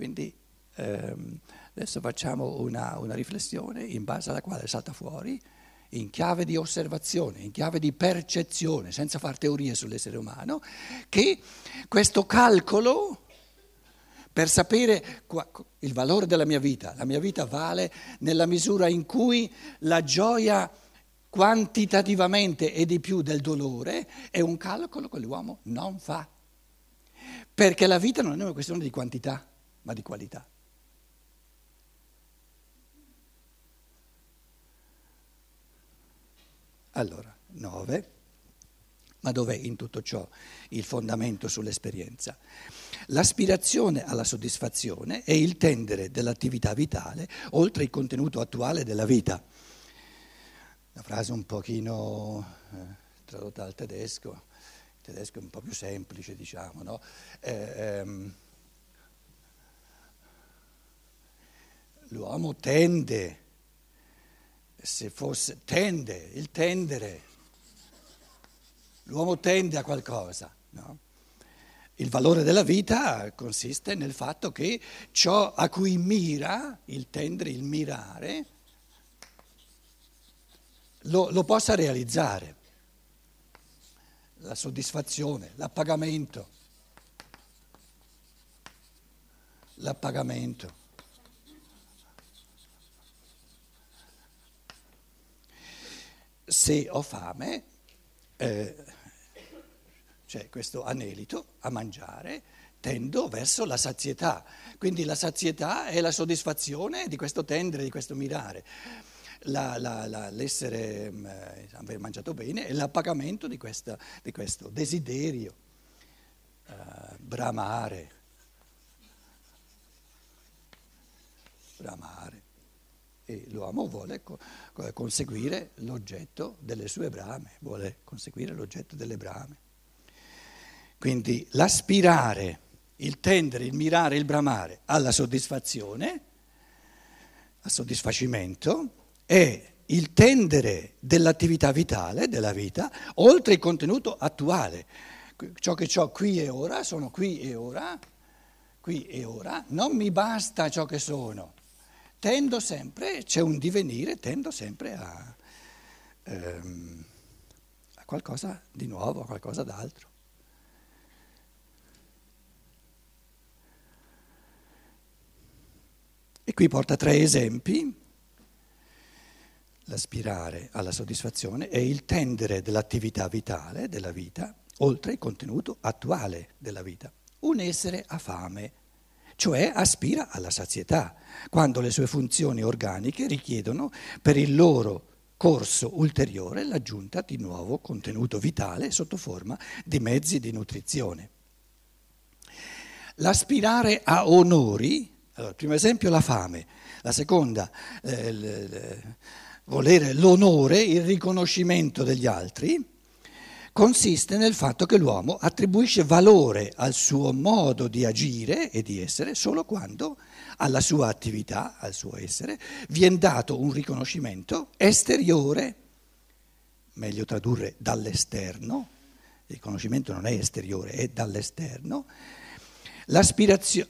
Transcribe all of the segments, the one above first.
Quindi ehm, adesso facciamo una, una riflessione in base alla quale salta fuori in chiave di osservazione, in chiave di percezione, senza fare teorie sull'essere umano, che questo calcolo per sapere il valore della mia vita, la mia vita vale nella misura in cui la gioia quantitativamente e di più del dolore è un calcolo che l'uomo non fa, perché la vita non è una questione di quantità, ma di qualità. Allora, 9. Ma dov'è in tutto ciò il fondamento sull'esperienza? L'aspirazione alla soddisfazione è il tendere dell'attività vitale oltre il contenuto attuale della vita. Una frase un pochino eh, tradotta dal tedesco, il tedesco è un po' più semplice, diciamo, no? Eh, ehm, l'uomo tende se fosse, tende, il tendere, l'uomo tende a qualcosa. No? Il valore della vita consiste nel fatto che ciò a cui mira, il tendere, il mirare, lo, lo possa realizzare. La soddisfazione, l'appagamento. L'appagamento. Se ho fame, eh, c'è questo anelito a mangiare, tendo verso la sazietà. Quindi la sazietà è la soddisfazione di questo tendere, di questo mirare. La, la, la, l'essere, eh, aver mangiato bene è l'appagamento di, questa, di questo desiderio, eh, bramare. Bramare e l'uomo vuole conseguire l'oggetto delle sue brame, vuole conseguire l'oggetto delle brame. Quindi l'aspirare, il tendere, il mirare, il bramare alla soddisfazione, al soddisfacimento, è il tendere dell'attività vitale, della vita, oltre il contenuto attuale. Ciò che ho qui e ora, sono qui e ora, qui e ora, non mi basta ciò che sono tendo sempre, c'è un divenire, tendo sempre a, ehm, a qualcosa di nuovo, a qualcosa d'altro. E qui porta tre esempi. L'aspirare alla soddisfazione è il tendere dell'attività vitale, della vita, oltre il contenuto attuale della vita. Un essere ha fame cioè aspira alla sazietà, quando le sue funzioni organiche richiedono per il loro corso ulteriore l'aggiunta di nuovo contenuto vitale sotto forma di mezzi di nutrizione. L'aspirare a onori, allora, primo esempio la fame, la seconda eh, l, l, volere l'onore, il riconoscimento degli altri, consiste nel fatto che l'uomo attribuisce valore al suo modo di agire e di essere solo quando alla sua attività, al suo essere, viene dato un riconoscimento esteriore, meglio tradurre dall'esterno, il riconoscimento non è esteriore, è dall'esterno,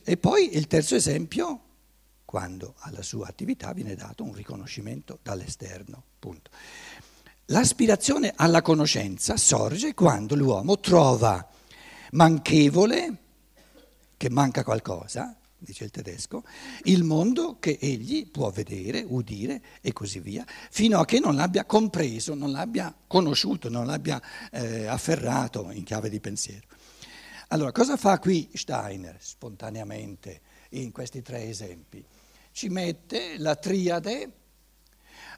e poi il terzo esempio, quando alla sua attività viene dato un riconoscimento dall'esterno, punto. L'aspirazione alla conoscenza sorge quando l'uomo trova manchevole, che manca qualcosa, dice il tedesco, il mondo che egli può vedere, udire e così via, fino a che non l'abbia compreso, non l'abbia conosciuto, non l'abbia eh, afferrato in chiave di pensiero. Allora, cosa fa qui Steiner spontaneamente in questi tre esempi? Ci mette la triade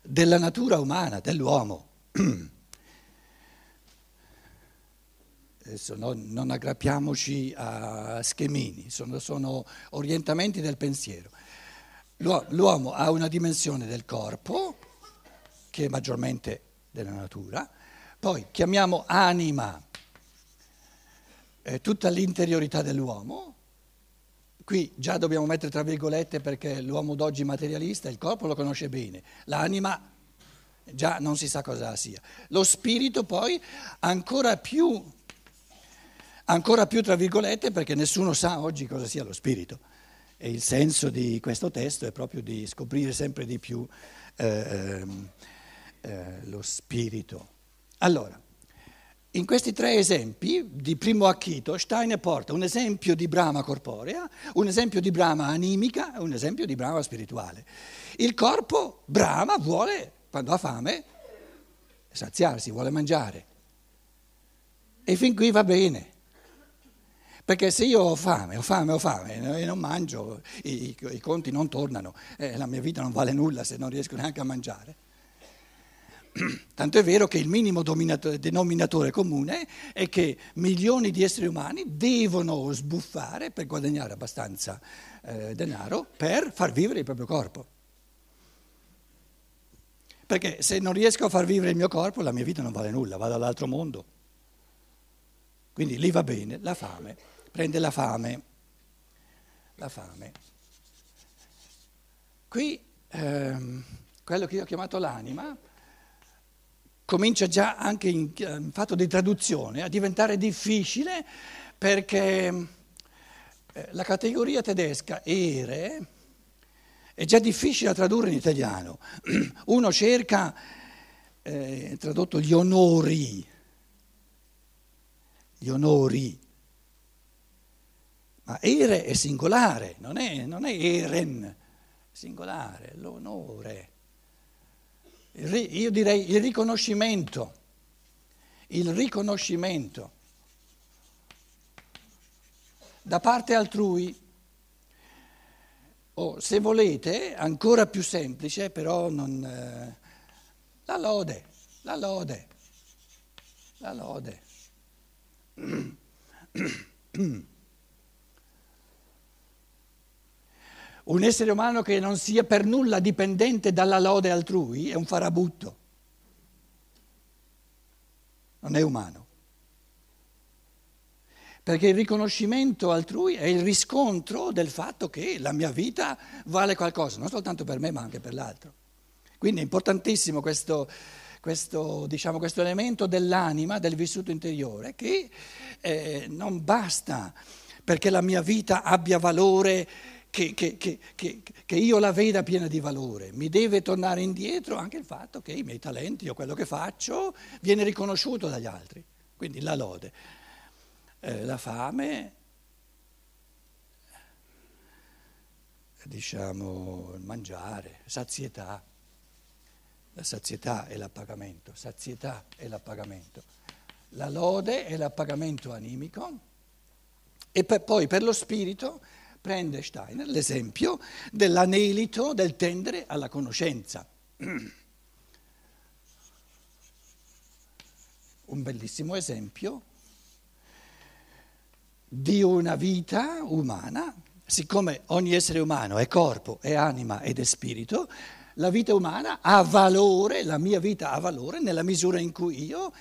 della natura umana, dell'uomo. Adesso non, non, aggrappiamoci a schemini, sono, sono orientamenti del pensiero. L'uomo ha una dimensione del corpo, che è maggiormente della natura, poi chiamiamo anima eh, tutta l'interiorità dell'uomo, qui già dobbiamo mettere tra virgolette perché l'uomo d'oggi materialista il corpo lo conosce bene, l'anima già non si sa cosa sia. Lo spirito poi ancora più, ancora più tra virgolette perché nessuno sa oggi cosa sia lo spirito. E il senso di questo testo è proprio di scoprire sempre di più eh, ehm, eh, lo spirito. Allora, in questi tre esempi di primo acchito, Steiner porta un esempio di brama corporea, un esempio di brama animica e un esempio di brama spirituale. Il corpo brama, vuole, quando ha fame, saziarsi, vuole mangiare. E fin qui va bene. Perché se io ho fame, ho fame, ho fame e non mangio, i, i conti non tornano, eh, la mia vita non vale nulla se non riesco neanche a mangiare. Tanto è vero che il minimo denominatore comune è che milioni di esseri umani devono sbuffare per guadagnare abbastanza eh, denaro per far vivere il proprio corpo. Perché se non riesco a far vivere il mio corpo, la mia vita non vale nulla, vado all'altro mondo. Quindi lì va bene, la fame, prende la fame, la fame. Qui ehm, quello che io ho chiamato l'anima comincia già anche in, in fatto di traduzione a diventare difficile perché eh, la categoria tedesca ere è già difficile da tradurre in italiano. Uno cerca, eh, tradotto gli onori, gli onori, ma ere è singolare, non è, non è eren, singolare, l'onore. Io direi il riconoscimento, il riconoscimento. Da parte altrui, o se volete, ancora più semplice, però non... Eh, la lode, la lode, la lode. Un essere umano che non sia per nulla dipendente dalla lode altrui è un farabutto. Non è umano. Perché il riconoscimento altrui è il riscontro del fatto che la mia vita vale qualcosa, non soltanto per me ma anche per l'altro. Quindi è importantissimo questo, questo, diciamo, questo elemento dell'anima, del vissuto interiore, che eh, non basta perché la mia vita abbia valore che, che, che, che, io la veda piena di valore, mi deve tornare indietro anche il fatto che i miei talenti o quello che faccio viene riconosciuto dagli altri, quindi la lode. Eh, la fame, diciamo, il mangiare, sazietà, la sazietà è l'appagamento, sazietà è l'appagamento, la lode è l'appagamento animico e per, poi per lo spirito prende Steiner l'esempio dell'anelito del tendere alla conoscenza. Un bellissimo esempio di una vita umana, siccome ogni essere umano è corpo, è anima ed è spirito, la vita umana ha valore, la mia vita ha valore nella misura in cui io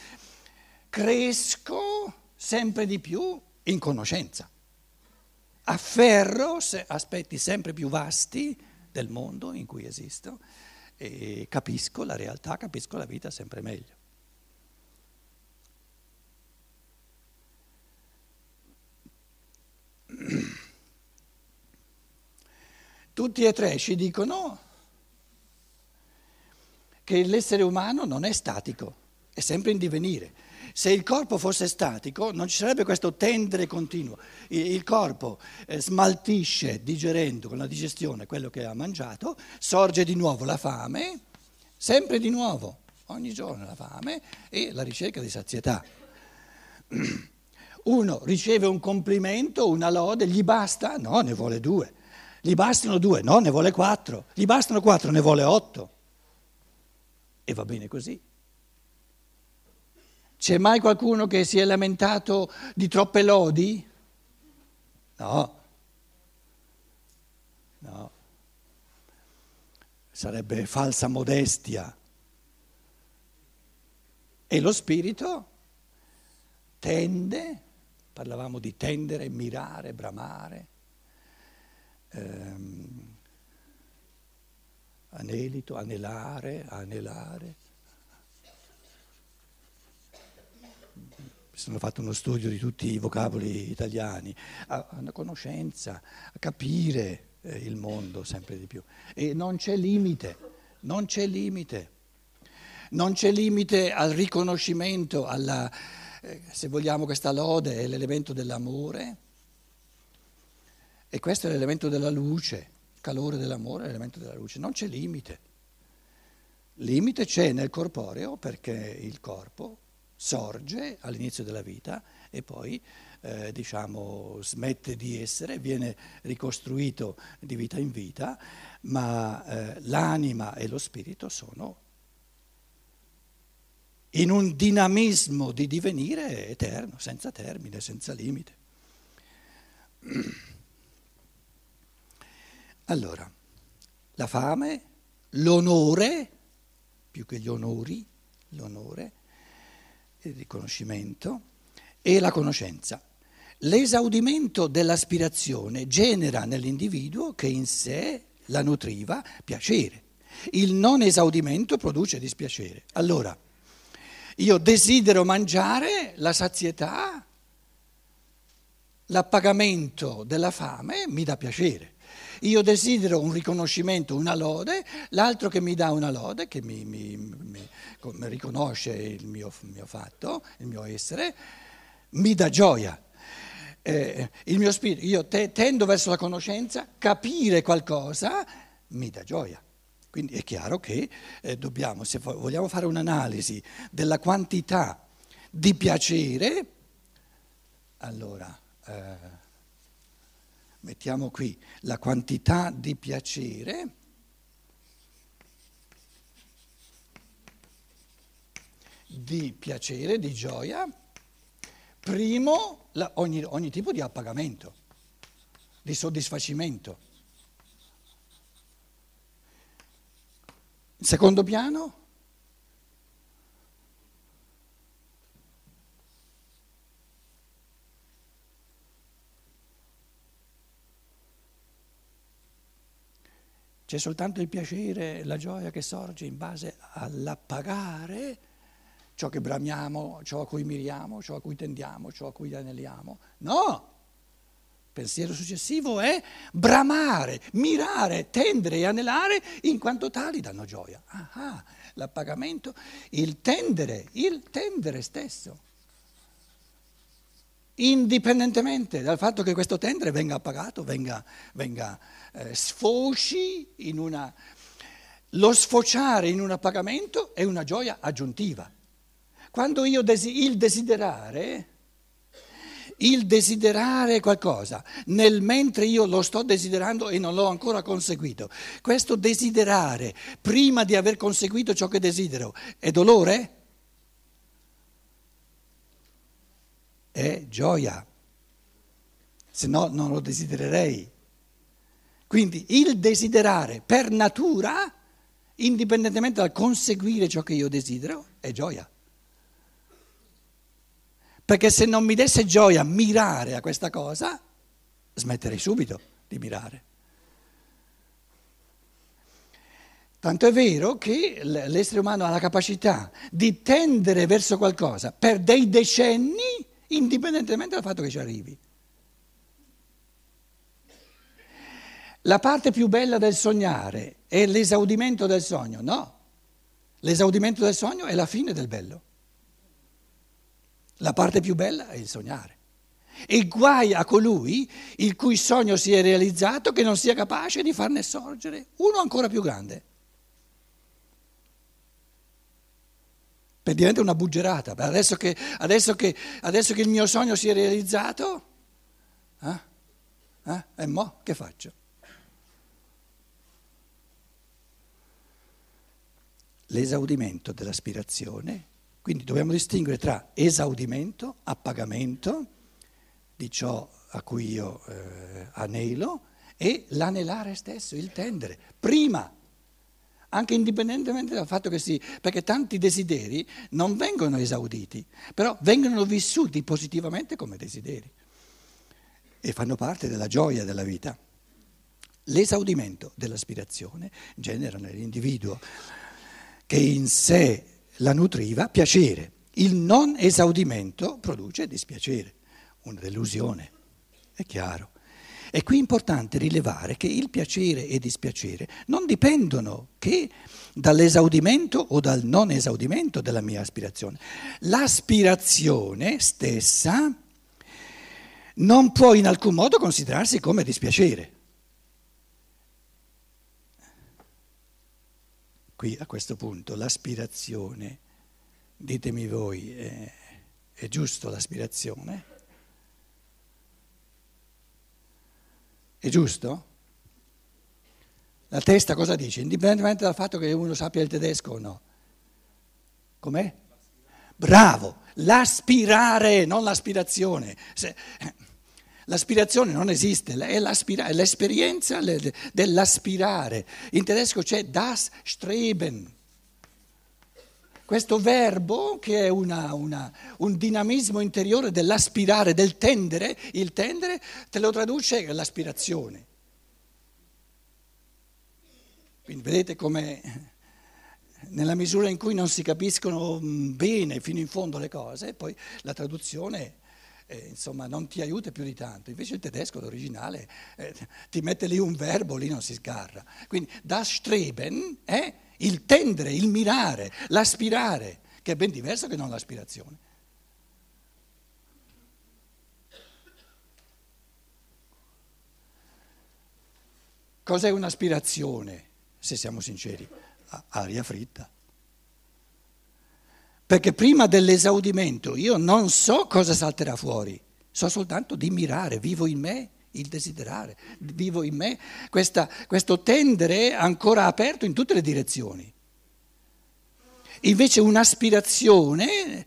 cresco sempre di più in conoscenza afferro aspetti sempre più vasti del mondo in cui esisto e capisco la realtà, capisco la vita sempre meglio. Tutti e tre ci dicono che l'essere umano non è statico, è sempre in divenire. Se il corpo fosse statico non ci sarebbe questo tendere continuo. Il corpo eh, smaltisce digerendo con la digestione quello che ha mangiato, sorge di nuovo la fame, sempre di nuovo, ogni giorno la fame e la ricerca di sazietà. Uno riceve un complimento, una lode, gli basta? No, ne vuole due. Gli bastano due? No, ne vuole quattro. Gli bastano quattro? Ne vuole otto. E va bene così. C'è mai qualcuno che si è lamentato di troppe lodi? No. No. Sarebbe falsa modestia. E lo spirito tende, parlavamo di tendere, mirare, bramare, ehm, anelito, anelare, anelare. sono fatto uno studio di tutti i vocaboli italiani, a una conoscenza, a capire. eh, il mondo sempre di più. E non c'è limite, non c'è limite. Non c'è limite al riconoscimento, alla, eh, se vogliamo questa lode è l'elemento dell'amore e questo è l'elemento della luce, il calore dell'amore è l'elemento della luce, non c'è limite. Limite c'è nel corporeo perché il corpo sorge all'inizio della vita e poi eh, diciamo, smette di essere, viene ricostruito di vita in vita, ma eh, l'anima e lo spirito sono in un dinamismo di divenire eterno, senza termine, senza limite. Allora, la fame, l'onore, più che gli onori, l'onore, il riconoscimento e la conoscenza. L'esaudimento dell'aspirazione genera nell'individuo che in sé la nutriva piacere. Il non esaudimento produce dispiacere. Allora, io desidero mangiare la sazietà, l'appagamento della fame mi dà piacere. Io desidero un riconoscimento, una lode, l'altro che mi dà una lode, che mi, mi, mi, mi riconosce il mio, mio, fatto, il mio essere, mi dà gioia. Eh, il mio spirito, io te, tendo verso la conoscenza, capire qualcosa mi dà gioia. Quindi è chiaro che eh, dobbiamo, se vogliamo fare un'analisi della quantità di piacere, allora eh, mettiamo qui la quantità di piacere. di piacere, di gioia, primo la, ogni, ogni tipo di appagamento, di soddisfacimento. Secondo piano? C'è soltanto il piacere, la gioia che sorge in base all'appagare ciò che bramiamo, ciò a cui miriamo, ciò a cui tendiamo, ciò a cui aneliamo. No! pensiero successivo è bramare, mirare, tendere e anelare in quanto tali danno gioia. Ah, l'appagamento, il tendere, il tendere stesso. Indipendentemente dal fatto che questo tendere venga appagato, venga, venga eh, sfoci in una... Lo sfociare in un appagamento è una gioia aggiuntiva. Quando io desi, il desiderare il desiderare qualcosa, nel mentre io lo sto desiderando e non l'ho ancora conseguito. Questo desiderare, prima di aver conseguito ciò che desidero, è dolore? È gioia, se no non lo desidererei. Quindi il desiderare per natura, indipendentemente dal conseguire ciò che io desidero, è gioia perché se non mi desse gioia mirare a questa cosa, smetterei subito di mirare. Tanto è vero che l'essere umano ha la capacità di tendere verso qualcosa per dei decenni, indipendentemente dal fatto che ci arrivi. La parte più bella del sognare è l'esaudimento del sogno, no. L'esaudimento del sogno è la fine del bello. La parte più bella è il sognare. E guai a colui il cui sogno si è realizzato che non sia capace di farne sorgere uno ancora più grande. Per diventare una buggerata. Adesso che, adesso, che, adesso che, il mio sogno si è realizzato, eh? Eh? e mo che faccio? L'esaudimento dell'aspirazione quindi dobbiamo distinguere tra esaudimento, appagamento di ciò a cui io eh, anelo e l'anelare stesso, il tendere, prima, anche indipendentemente dal fatto che sì, perché tanti desideri non vengono esauditi, però vengono vissuti positivamente come desideri e fanno parte della gioia della vita. L'esaudimento dell'aspirazione genera nell'individuo che in sé la nutriva piacere. Il non esaudimento produce dispiacere, una delusione, è chiaro. È qui importante rilevare che il piacere e il dispiacere non dipendono che dall'esaudimento o dal non esaudimento della mia aspirazione. L'aspirazione stessa non può in alcun modo considerarsi come dispiacere. Qui a questo punto l'aspirazione, ditemi voi, è, è giusto l'aspirazione? È giusto? La testa cosa dice? Indipendentemente dal fatto che uno sappia il tedesco o no. Com'è? Bravo, l'aspirare, non l'aspirazione. L'aspirazione non esiste, è, è l'esperienza dell'aspirare. In tedesco c'è das Streben. Questo verbo che è una, una, un dinamismo interiore dell'aspirare, del tendere, il tendere te lo traduce l'aspirazione. Quindi vedete come nella misura in cui non si capiscono mm, bene fino in fondo le cose, poi la traduzione eh, insomma, non ti aiuta più di tanto. Invece il tedesco, l'originale, eh, ti mette lì un verbo, lì non si sgarra. Quindi das Streben è il tendere, il mirare, l'aspirare, che è ben diverso che non l'aspirazione. Cos'è un'aspirazione, se siamo sinceri? aria fritta. Perché prima dell'esaudimento io non so cosa salterà fuori, so soltanto di mirare, vivo in me il desiderare, vivo in me questa, questo tendere ancora aperto in tutte le direzioni. Invece un'aspirazione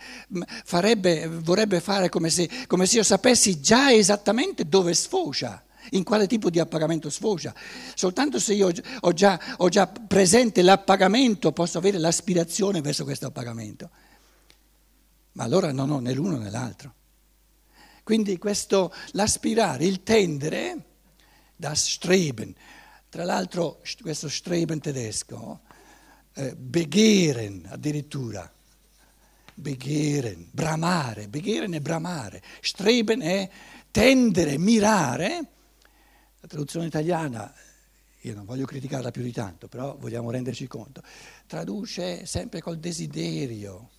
farebbe, vorrebbe fare come se, come se io sapessi già esattamente dove sfocia in quale tipo di appagamento sfocia. Soltanto se io ho già, ho già presente l'appagamento posso avere l'aspirazione verso questo appagamento. Ma allora non ho né l'uno né l'altro. Quindi questo, l'aspirare, il tendere, das Streben, tra l'altro questo Streben tedesco, eh, begehren addirittura, begehren, bramare, begehren è bramare, Streben è tendere, mirare, la traduzione italiana, io non voglio criticarla più di tanto, però vogliamo renderci conto, traduce sempre col desiderio.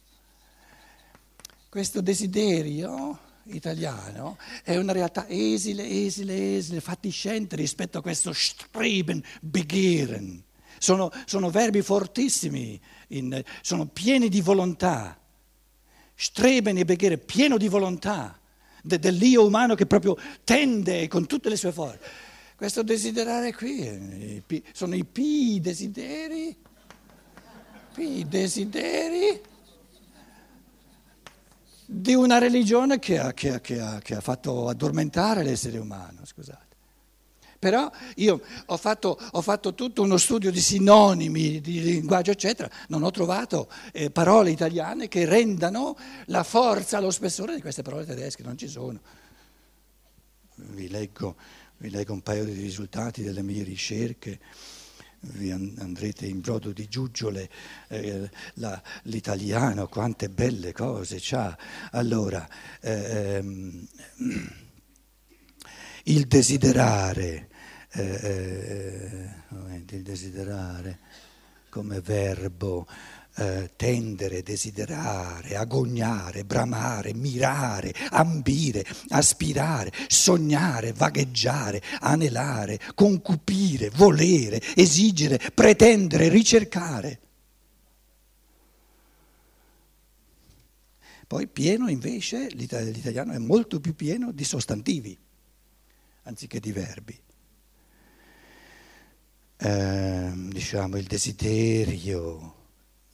Questo desiderio italiano è una realtà esile, esile, esile, fatiscente rispetto a questo streben, begehren. Sono, sono verbi fortissimi, in, sono pieni di volontà. Streben e begehren, pieno di volontà de, dell'io umano che proprio tende con tutte le sue forze. Questo desiderare qui sono i pi desideri, pi desideri di una religione che ha, che, che, ha, che ha, fatto addormentare l'essere umano, scusate. Però io ho fatto, ho fatto, tutto uno studio di sinonimi, di linguaggio, eccetera, non ho trovato eh, parole italiane che rendano la forza, lo spessore di queste parole tedesche, non ci sono. Vi leggo vi leggo un paio di risultati delle mie ricerche, vi andrete in brodo di giuggiole, eh, la, l'italiano, quante belle cose c'ha. Allora, ehm, il desiderare, eh, eh, il desiderare come verbo, eh, tendere, desiderare, agognare, bramare, mirare, ambire, aspirare, sognare, vagheggiare, anelare, concupire, volere, esigere, pretendere, ricercare. Poi pieno invece, l'italiano è molto più pieno di sostantivi anziché di verbi. Eh, diciamo il desiderio,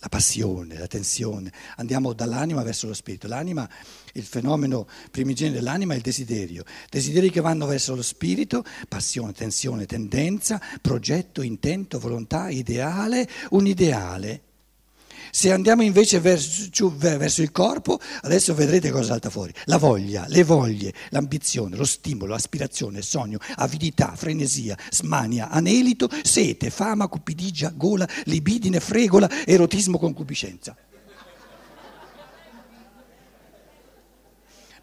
la passione, la tensione, andiamo dall'anima verso lo spirito. L'anima, il fenomeno primigenio dell'anima è il desiderio, desideri che vanno verso lo spirito, passione, tensione, tendenza, progetto, intento, volontà, ideale, un ideale se andiamo invece verso, verso, il corpo, adesso vedrete cosa salta fuori. La voglia, le voglie, l'ambizione, lo stimolo, l'aspirazione, sogno, avidità, frenesia, smania, anelito, sete, fama, cupidigia, gola, libidine, fregola, erotismo, concupiscenza.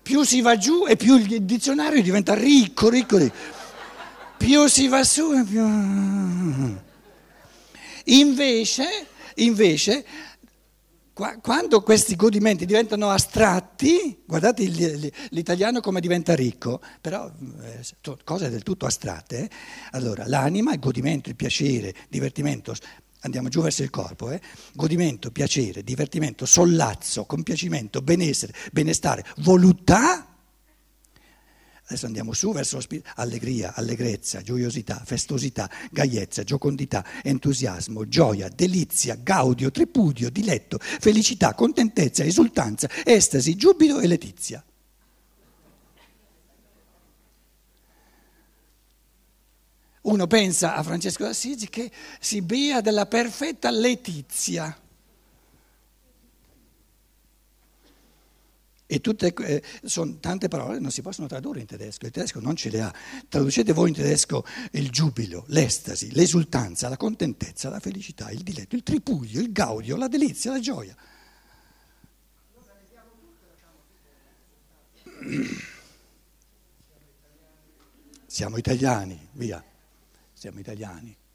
Più si va giù e più il dizionario diventa ricco, ricco, ricco. più si va su, più... Invece, invece quando questi godimenti diventano astratti, guardate l'italiano come diventa ricco, però eh, cose del tutto astratte, eh? allora l'anima, il godimento, il piacere, divertimento, andiamo giù verso il corpo, eh? godimento, piacere, divertimento, sollazzo, compiacimento, benessere, benestare, voluttà, Adesso andiamo su verso allegria, allegrezza, gioiosità, festosità, gaiezza, giocondità, entusiasmo, gioia, delizia, gaudio, tripudio, diletto, felicità, contentezza, esultanza, estasi, giubilo e letizia. Uno pensa a Francesco d'Assisi che si bea della perfetta letizia. E tutte, eh, sono tante parole che non si possono tradurre in tedesco, il tedesco non ce le ha. Traducete voi in tedesco il giubilo, l'estasi, l'esultanza, la contentezza, la felicità, il diletto, il tripudio, il gaudio, la delizia, la gioia. Siamo italiani, via, siamo italiani.